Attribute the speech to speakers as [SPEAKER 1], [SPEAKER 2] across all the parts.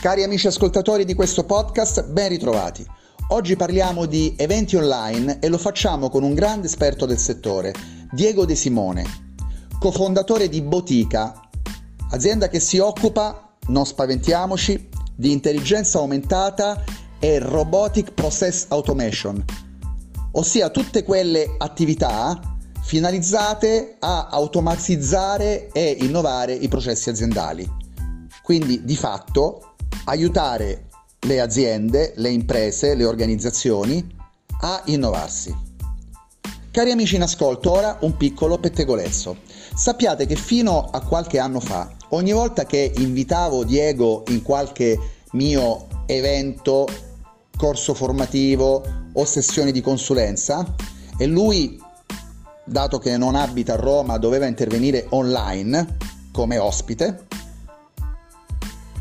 [SPEAKER 1] Cari amici ascoltatori di questo podcast, ben ritrovati. Oggi parliamo di eventi online e lo facciamo con un grande esperto del settore, Diego De Simone, cofondatore di Botica, azienda che si occupa, non spaventiamoci, di intelligenza aumentata e robotic process automation, ossia tutte quelle attività finalizzate a automatizzare e innovare i processi aziendali. Quindi di fatto aiutare le aziende, le imprese, le organizzazioni a innovarsi. Cari amici in ascolto, ora un piccolo pettegolezzo. Sappiate che fino a qualche anno fa, ogni volta che invitavo Diego in qualche mio evento, corso formativo o sessione di consulenza, e lui, dato che non abita a Roma, doveva intervenire online come ospite,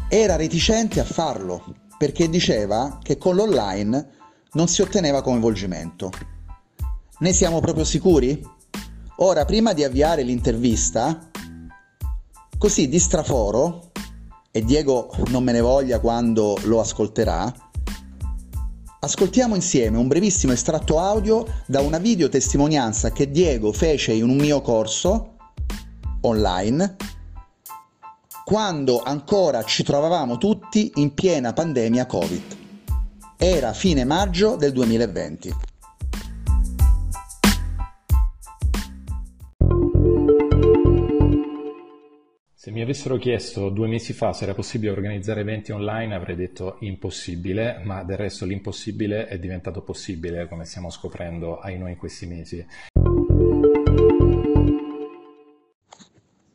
[SPEAKER 1] era reticente a farlo perché diceva che con l'online non si otteneva coinvolgimento. Ne siamo proprio sicuri? Ora, prima di avviare l'intervista, così di straforo, e Diego non me ne voglia quando lo ascolterà, ascoltiamo insieme un brevissimo estratto audio da una videotestimonianza che Diego fece in un mio corso online quando ancora ci trovavamo tutti in piena pandemia Covid. Era fine maggio del 2020.
[SPEAKER 2] Se mi avessero chiesto due mesi fa se era possibile organizzare eventi online avrei detto impossibile, ma del resto l'impossibile è diventato possibile, come stiamo scoprendo ai noi in questi mesi.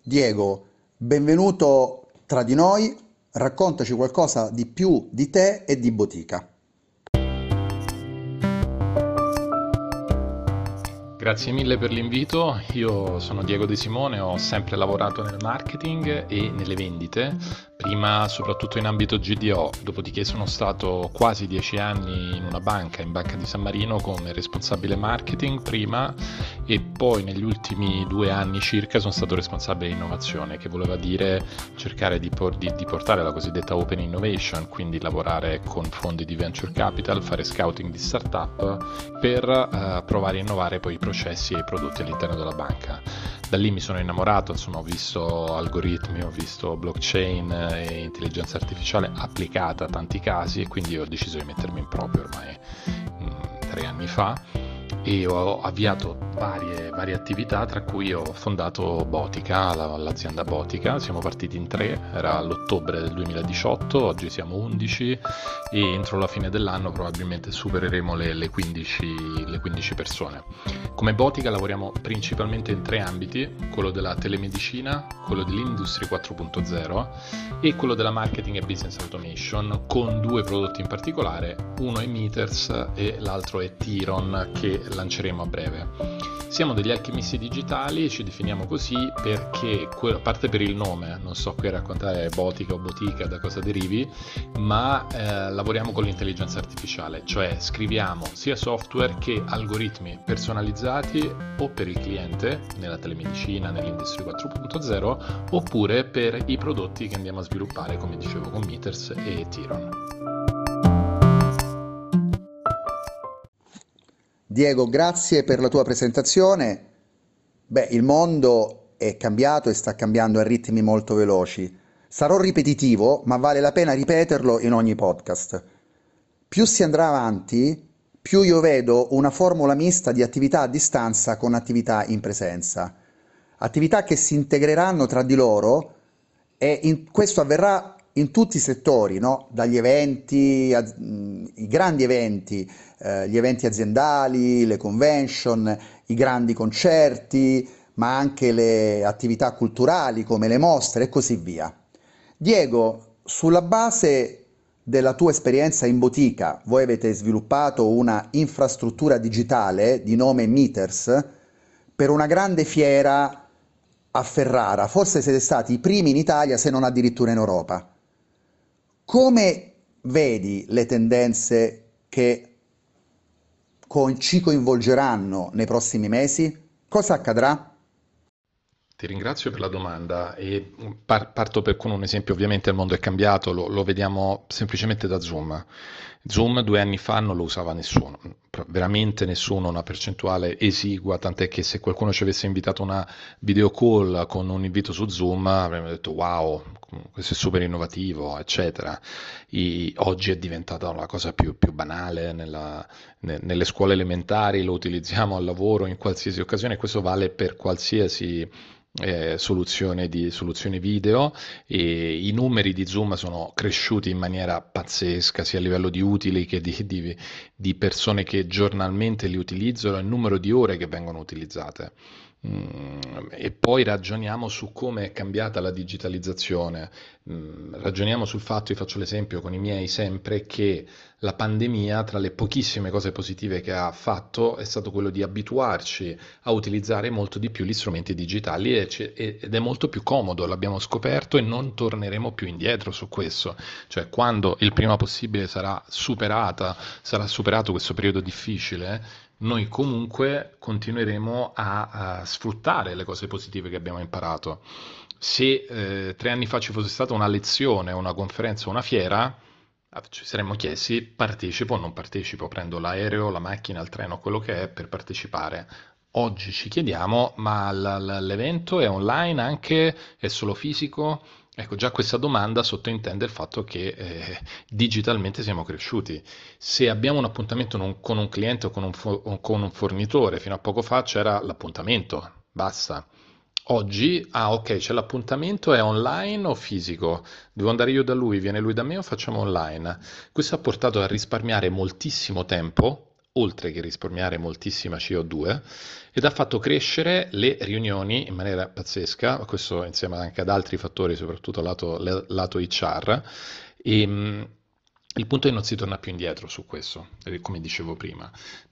[SPEAKER 1] Diego, Benvenuto tra di noi, raccontaci qualcosa di più di te e di Botica.
[SPEAKER 2] Grazie mille per l'invito, io sono Diego De Simone, ho sempre lavorato nel marketing e nelle vendite, prima soprattutto in ambito GDO, dopodiché sono stato quasi dieci anni in una banca, in Banca di San Marino come responsabile marketing prima e poi negli ultimi due anni circa sono stato responsabile innovazione, che voleva dire cercare di, por- di, di portare la cosiddetta open innovation, quindi lavorare con fondi di venture capital, fare scouting di startup per uh, provare a innovare poi i processi processi e i prodotti all'interno della banca. Da lì mi sono innamorato, insomma, ho visto algoritmi, ho visto blockchain e intelligenza artificiale applicata a tanti casi e quindi ho deciso di mettermi in proprio ormai mh, mm, tre anni fa e ho avviato varie, varie, attività tra cui ho fondato Botica, l'azienda Botica, siamo partiti in tre, era l'ottobre del 2018, oggi siamo 11 e entro la fine dell'anno probabilmente supereremo le, le, 15, le 15 persone. Come Botica lavoriamo principalmente in tre ambiti, quello della telemedicina, quello dell'Industry 4.0 e quello della marketing e business automation con due prodotti in particolare, uno è Meters e l'altro è Tiron che lanceremo a breve. Siamo degli alchimisti digitali e ci definiamo così perché, a parte per il nome, non so qui raccontare botica o botica da cosa derivi, ma eh, lavoriamo con l'intelligenza artificiale, cioè scriviamo sia software che algoritmi personalizzati o per il cliente nella telemedicina, nell'industria 4.0 oppure per i prodotti che andiamo a sviluppare, come dicevo con Meters e Tiron.
[SPEAKER 1] Diego, grazie per la tua presentazione. Beh, il mondo è cambiato e sta cambiando a ritmi molto veloci. Sarò ripetitivo, ma vale la pena ripeterlo in ogni podcast. Più si andrà avanti, più io vedo una formula mista di attività a distanza con attività in presenza. Attività che si integreranno tra di loro e questo avverrà in tutti i settori, no? dagli eventi, a, i grandi eventi, eh, gli eventi aziendali, le convention, i grandi concerti, ma anche le attività culturali come le mostre e così via. Diego, sulla base della tua esperienza in botica, voi avete sviluppato una infrastruttura digitale di nome Meters per una grande fiera a Ferrara, forse siete stati i primi in Italia se non addirittura in Europa. Come vedi le tendenze che ci coinvolgeranno nei prossimi mesi? Cosa accadrà?
[SPEAKER 2] Ti ringrazio per la domanda e par- parto per- con un esempio, ovviamente il mondo è cambiato, lo, lo vediamo semplicemente da Zoom. Zoom due anni fa non lo usava nessuno, veramente nessuno, una percentuale esigua, tant'è che se qualcuno ci avesse invitato una video call con un invito su Zoom avremmo detto wow, questo è super innovativo, eccetera. I- oggi è diventata la cosa più, più banale nella- ne- nelle scuole elementari, lo utilizziamo al lavoro in qualsiasi occasione, questo vale per qualsiasi eh, soluzione di, soluzioni video e i numeri di Zoom sono cresciuti in maniera pazzesca sia a livello di utili che di, di, di persone che giornalmente li utilizzano e il numero di ore che vengono utilizzate. Mm, e poi ragioniamo su come è cambiata la digitalizzazione. Mm, ragioniamo sul fatto, io faccio l'esempio con i miei sempre, che la pandemia, tra le pochissime cose positive che ha fatto, è stato quello di abituarci a utilizzare molto di più gli strumenti digitali ed è molto più comodo, l'abbiamo scoperto e non torneremo più indietro su questo. Cioè, quando il prima possibile sarà superata, sarà superato questo periodo difficile, noi comunque continueremo a, a, sfruttare le cose positive che abbiamo imparato. Se eh, tre anni fa ci fosse stata una lezione, una conferenza, una fiera, ah, ci saremmo chiesti partecipo o non partecipo, prendo l'aereo, la macchina, il treno, quello che è per partecipare. Oggi ci chiediamo, ma l'evento è online anche, è solo fisico? Ecco, già questa domanda sottintende il fatto che eh, digitalmente siamo cresciuti. Se abbiamo un appuntamento non- con un cliente o con un, fo- o con un fornitore, fino a poco fa c'era l'appuntamento, basta. Oggi, ah ok, c'è l'appuntamento, è online o fisico? Devo andare io da lui, viene lui da me o facciamo online? Questo ha portato a risparmiare moltissimo tempo oltre che risparmiare moltissima CO2, ed ha fatto crescere le riunioni in maniera pazzesca, questo insieme anche ad altri fattori, soprattutto lato, lato HR, e, il punto è che non si torna più indietro su questo, eh, come dicevo prima.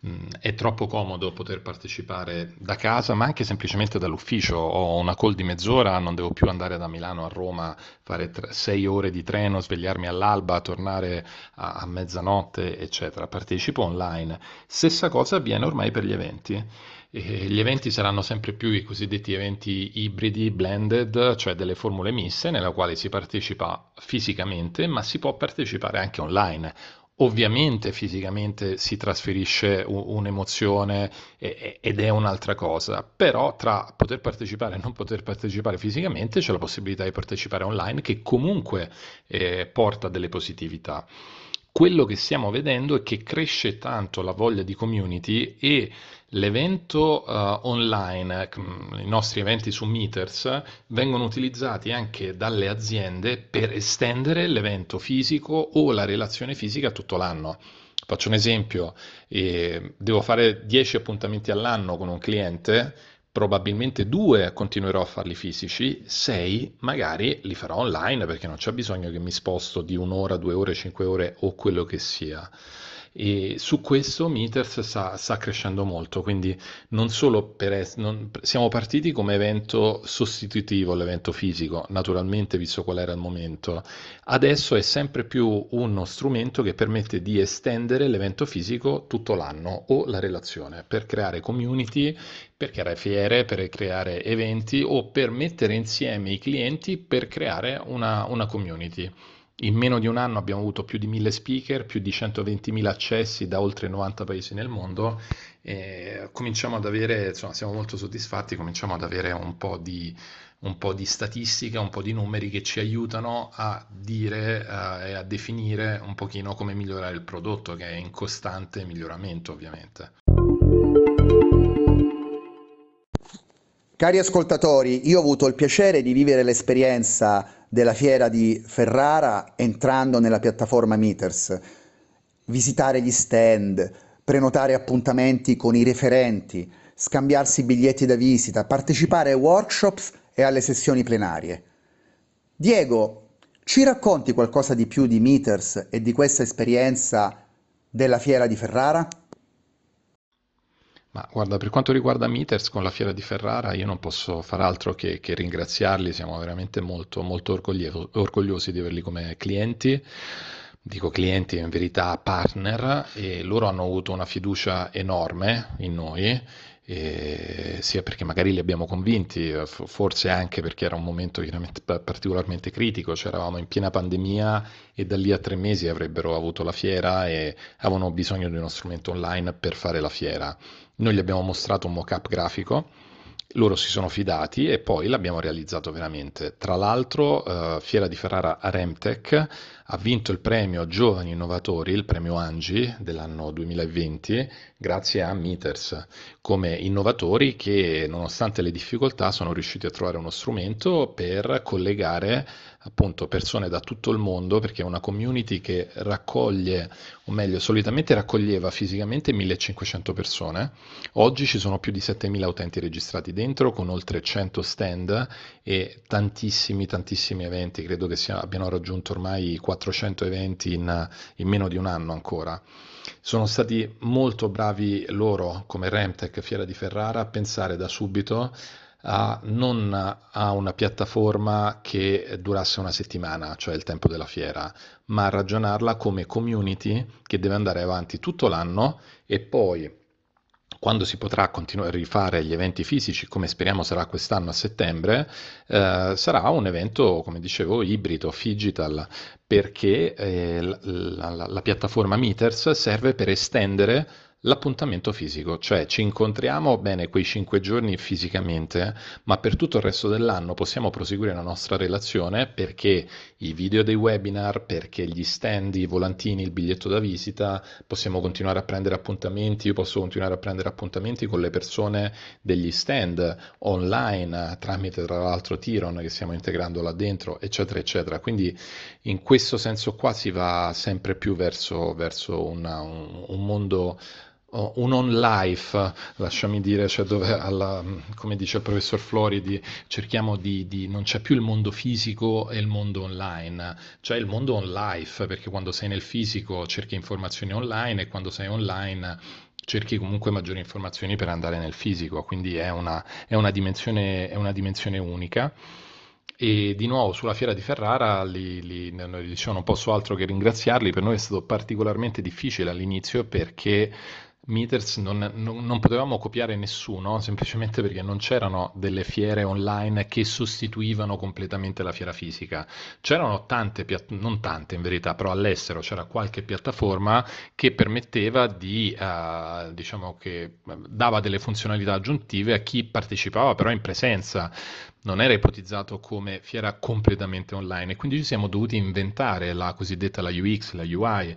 [SPEAKER 2] Mm, è troppo comodo poter partecipare da casa, ma anche semplicemente dall'ufficio. Ho una call di mezz'ora, non devo più andare da Milano a Roma, fare tre, sei ore di treno, svegliarmi all'alba, tornare a, a mezzanotte, eccetera. Partecipo online. Stessa cosa avviene ormai per gli eventi. E gli eventi saranno sempre più i cosiddetti eventi ibridi, blended, cioè delle formule miste, nella quale si partecipa fisicamente, ma si può partecipare anche online. Ovviamente fisicamente si trasferisce un'emozione ed è un'altra cosa, però tra poter partecipare e non poter partecipare fisicamente c'è la possibilità di partecipare online che comunque eh, porta delle positività. Quello che stiamo vedendo è che cresce tanto la voglia di community e L'evento uh, online, i nostri eventi su Meters, vengono utilizzati anche dalle aziende per estendere l'evento fisico o la relazione fisica tutto l'anno. Faccio un esempio, eh, devo fare 10 appuntamenti all'anno con un cliente, probabilmente due continuerò a farli fisici, sei magari li farò online perché non c'è bisogno che mi sposto di un'ora, due ore, cinque ore o quello che sia e su questo Meters sta, sta crescendo molto, quindi non solo per non, siamo partiti come evento sostitutivo all'evento fisico, naturalmente visto qual era il momento, adesso è sempre più uno strumento che permette di estendere l'evento fisico tutto l'anno o la relazione per creare community, per creare fiere, per creare eventi o per mettere insieme i clienti per creare una, una community. In meno di un anno abbiamo avuto più di 1000 speaker, più di 120.000 accessi da oltre 90 paesi nel mondo e cominciamo ad avere, insomma, siamo molto soddisfatti, cominciamo ad avere un po' di, un po' di statistica, un po' di numeri che ci aiutano a dire uh, e a definire un pochino come migliorare il prodotto, che è in costante miglioramento ovviamente.
[SPEAKER 1] Cari ascoltatori, io ho avuto il piacere di vivere l'esperienza della fiera di Ferrara entrando nella piattaforma Meters, visitare gli stand, prenotare appuntamenti con i referenti, scambiarsi biglietti da visita, partecipare ai workshops e alle sessioni plenarie. Diego, ci racconti qualcosa di più di Meters e di questa esperienza della fiera di Ferrara?
[SPEAKER 2] Ma guarda, per quanto riguarda Meters con la Fiera di Ferrara, io non posso far altro che, che ringraziarli, siamo veramente molto, molto orgoglio- orgogliosi di averli come clienti. Dico clienti, in verità partner, e loro hanno avuto una fiducia enorme in noi sia perché magari li abbiamo convinti, forse anche perché era un momento chiaramente particolarmente critico, cioè in piena pandemia e da lì a tre mesi avrebbero avuto la fiera e avevano bisogno di uno strumento online per fare la fiera. Noi gli abbiamo mostrato un mock-up grafico loro si sono fidati e poi l'abbiamo realizzato veramente. Tra l'altro, uh, Fiera di Ferrara a Remtech ha vinto il premio Giovani Innovatori, il premio Angi dell'anno 2020, grazie a Meters, come innovatori che nonostante le difficoltà sono riusciti a trovare uno strumento per collegare appunto persone da tutto il mondo, perché è una community che raccoglie, o meglio, solitamente raccoglieva fisicamente 1500 persone, oggi ci sono più di 7000 utenti registrati dentro, con oltre 100 stand e tantissimi, tantissimi eventi, credo che sia, abbiano raggiunto ormai 400 eventi in, in meno di un anno ancora. Sono stati molto bravi loro, come Remtech Fiera di Ferrara, a pensare da subito a, non a una piattaforma che durasse una settimana, cioè il tempo della fiera, ma a ragionarla come community che deve andare avanti tutto l'anno e poi quando si potrà continuare a rifare gli eventi fisici, come speriamo sarà quest'anno a settembre, eh, sarà un evento, come dicevo, ibrido, digital, perché eh, la, la, la piattaforma Meters serve per estendere L'appuntamento fisico, cioè ci incontriamo bene quei cinque giorni fisicamente, ma per tutto il resto dell'anno possiamo proseguire la nostra relazione perché i video dei webinar, perché gli stand, i volantini, il biglietto da visita, possiamo continuare a prendere appuntamenti, io posso continuare a prendere appuntamenti con le persone degli stand online tramite tra l'altro Tiron che stiamo integrando là dentro, eccetera, eccetera. Quindi in questo senso qua si va sempre più verso, verso una, un, un mondo un on life, lasciami dire, cioè dove alla, come dice il professor Floridi, cerchiamo di, di, non c'è più il mondo fisico e il mondo online, c'è il mondo on life, perché quando sei nel fisico cerchi informazioni online e quando sei online cerchi comunque maggiori informazioni per andare nel fisico, quindi è una, è una, dimensione, è una dimensione unica. E di nuovo sulla fiera di Ferrara li, li, diciamo, non posso altro che ringraziarli, per noi è stato particolarmente difficile all'inizio perché Meters non, non, non, potevamo copiare nessuno, semplicemente perché non c'erano delle fiere online che sostituivano completamente la fiera fisica. C'erano tante, non tante in verità, però all'estero c'era qualche piattaforma che permetteva di, uh, diciamo che dava delle funzionalità aggiuntive a chi partecipava però in presenza non era ipotizzato come fiera completamente online e quindi ci siamo dovuti inventare la cosiddetta la UX, la UI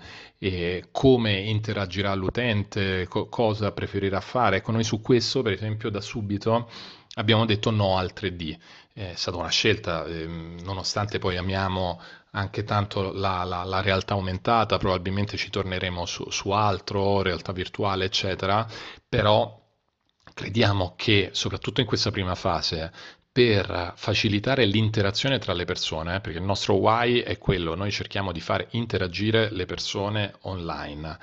[SPEAKER 2] come interagirà l'utente, co- cosa preferirà fare. Ecco, noi su questo, per esempio, da subito abbiamo detto no al 3D. È stata una scelta, ehm, nonostante poi amiamo anche tanto la, la, la, realtà aumentata, probabilmente ci torneremo su, su altro, realtà virtuale, eccetera, però crediamo che soprattutto in questa prima fase per facilitare l'interazione tra le persone, perché il nostro why è quello, noi cerchiamo di far interagire le persone online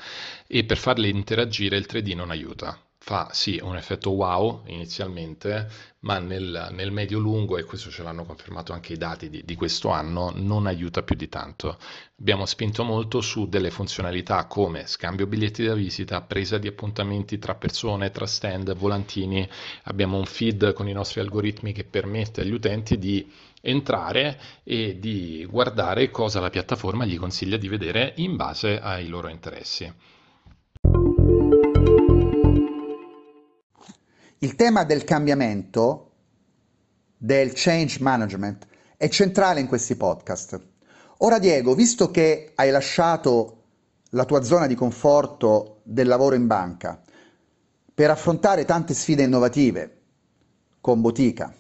[SPEAKER 2] e per farle interagire il 3D non aiuta fa sì un effetto wow inizialmente, ma nel, nel medio-lungo, e questo ce l'hanno confermato anche i dati di, di, questo anno, non aiuta più di tanto. Abbiamo spinto molto su delle funzionalità come scambio biglietti da visita, presa di appuntamenti tra persone, tra stand, volantini. Abbiamo un feed con i nostri algoritmi che permette agli utenti di entrare e di guardare cosa la piattaforma gli consiglia di vedere in base ai loro interessi.
[SPEAKER 1] Il tema del cambiamento, del change management, è centrale in questi podcast. Ora Diego, visto che hai lasciato la tua zona di conforto del lavoro in banca per affrontare tante sfide innovative con Botica,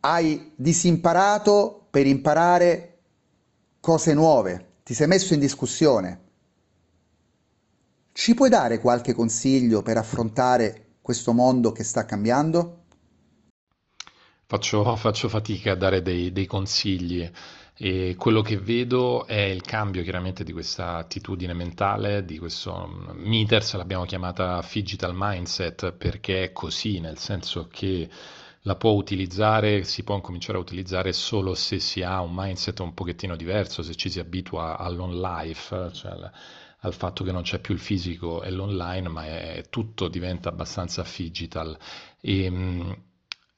[SPEAKER 1] hai disimparato per imparare cose nuove, ti sei messo in discussione. Ci puoi dare qualche consiglio per affrontare questo mondo che sta cambiando?
[SPEAKER 2] Faccio, faccio fatica a dare dei, dei consigli e quello che vedo è il cambio chiaramente di questa attitudine mentale, di questo mm, Meters l'abbiamo chiamata Digital Mindset perché è così, nel senso che la può utilizzare, si può cominciare a utilizzare solo se si ha un mindset un pochettino diverso, se ci si abitua all'on life, cioè al fatto che non c'è più il fisico e l'online, ma è, tutto diventa abbastanza digital. E, ehm,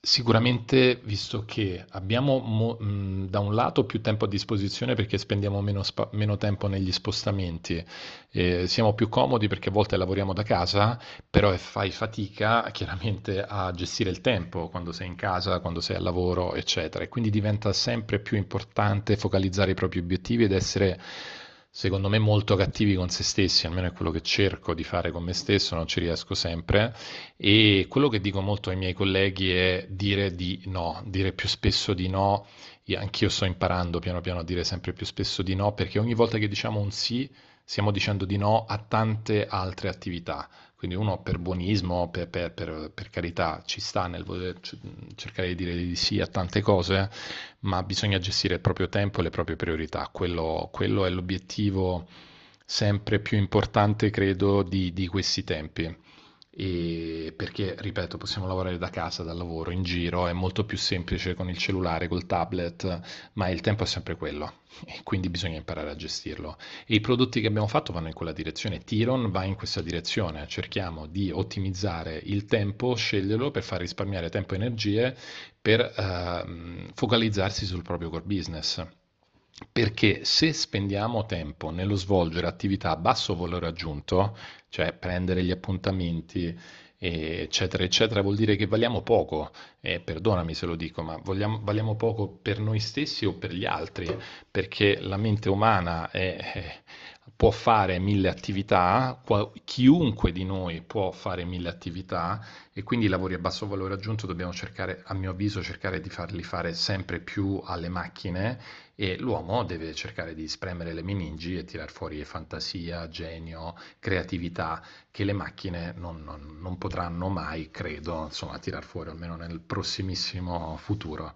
[SPEAKER 2] Sicuramente, visto che abbiamo mo- da un lato più tempo a disposizione perché spendiamo meno, spa- meno tempo negli spostamenti, eh, siamo più comodi perché a volte lavoriamo da casa, però fai fatica chiaramente a gestire il tempo quando sei in casa, quando sei al lavoro, eccetera. E quindi diventa sempre più importante focalizzare i propri obiettivi ed essere secondo me molto cattivi con se stessi, almeno è quello che cerco di fare con me stesso, non ci riesco sempre e quello che dico molto ai miei colleghi è dire di no, dire più spesso di no. Io, anch'io sto imparando piano piano a dire sempre più spesso di no perché ogni volta che diciamo un sì stiamo dicendo di no a tante altre attività. Quindi uno per buonismo, per, per, per, per, carità, ci sta nel voler cercare di dire di sì a tante cose, ma bisogna gestire il proprio tempo e le proprie priorità. Quello, quello è l'obiettivo sempre più importante, credo, di, di questi tempi e perché, ripeto, possiamo lavorare da casa, dal lavoro, in giro, è molto più semplice con il cellulare, col tablet, ma il tempo è sempre quello e quindi bisogna imparare a gestirlo. E i prodotti che abbiamo fatto vanno in quella direzione, Tiron va in questa direzione, cerchiamo di ottimizzare il tempo, sceglierlo per far risparmiare tempo e energie per eh, focalizzarsi sul proprio core business perché se spendiamo tempo nello svolgere attività a basso valore aggiunto, cioè prendere gli appuntamenti, eccetera, eccetera, vuol dire che valiamo poco. Eh, perdonami se lo dico, ma vogliamo, valiamo poco per noi stessi o per gli altri, perché la mente umana è, è può fare mille attività, chiunque di noi può fare mille attività e quindi i lavori a basso valore aggiunto dobbiamo cercare, a mio avviso, cercare di farli fare sempre più alle macchine e l'uomo deve cercare di spremere le meningi e tirar fuori fantasia, genio, creatività che le macchine non, non, non potranno mai, credo, insomma, tirar fuori almeno nel prossimissimo futuro.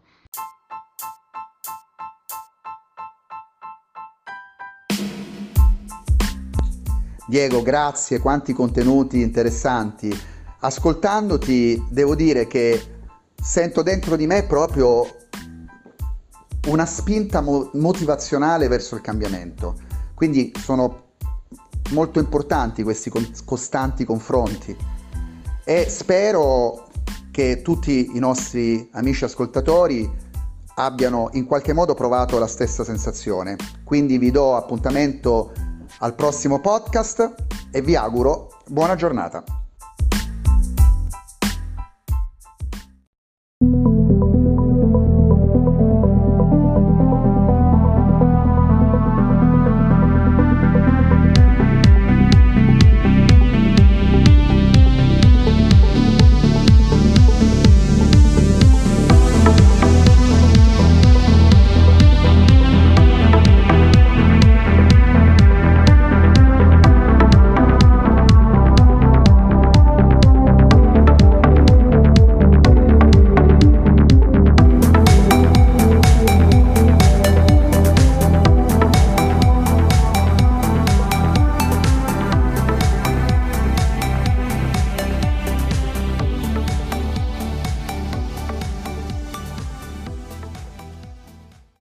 [SPEAKER 1] Diego, grazie, quanti contenuti interessanti. Ascoltandoti devo dire che sento dentro di me proprio una spinta mo- motivazionale verso il cambiamento. Quindi sono molto importanti questi con- costanti confronti e spero che tutti i nostri amici ascoltatori abbiano in qualche modo provato la stessa sensazione. Quindi vi do appuntamento al prossimo podcast e vi auguro buona giornata.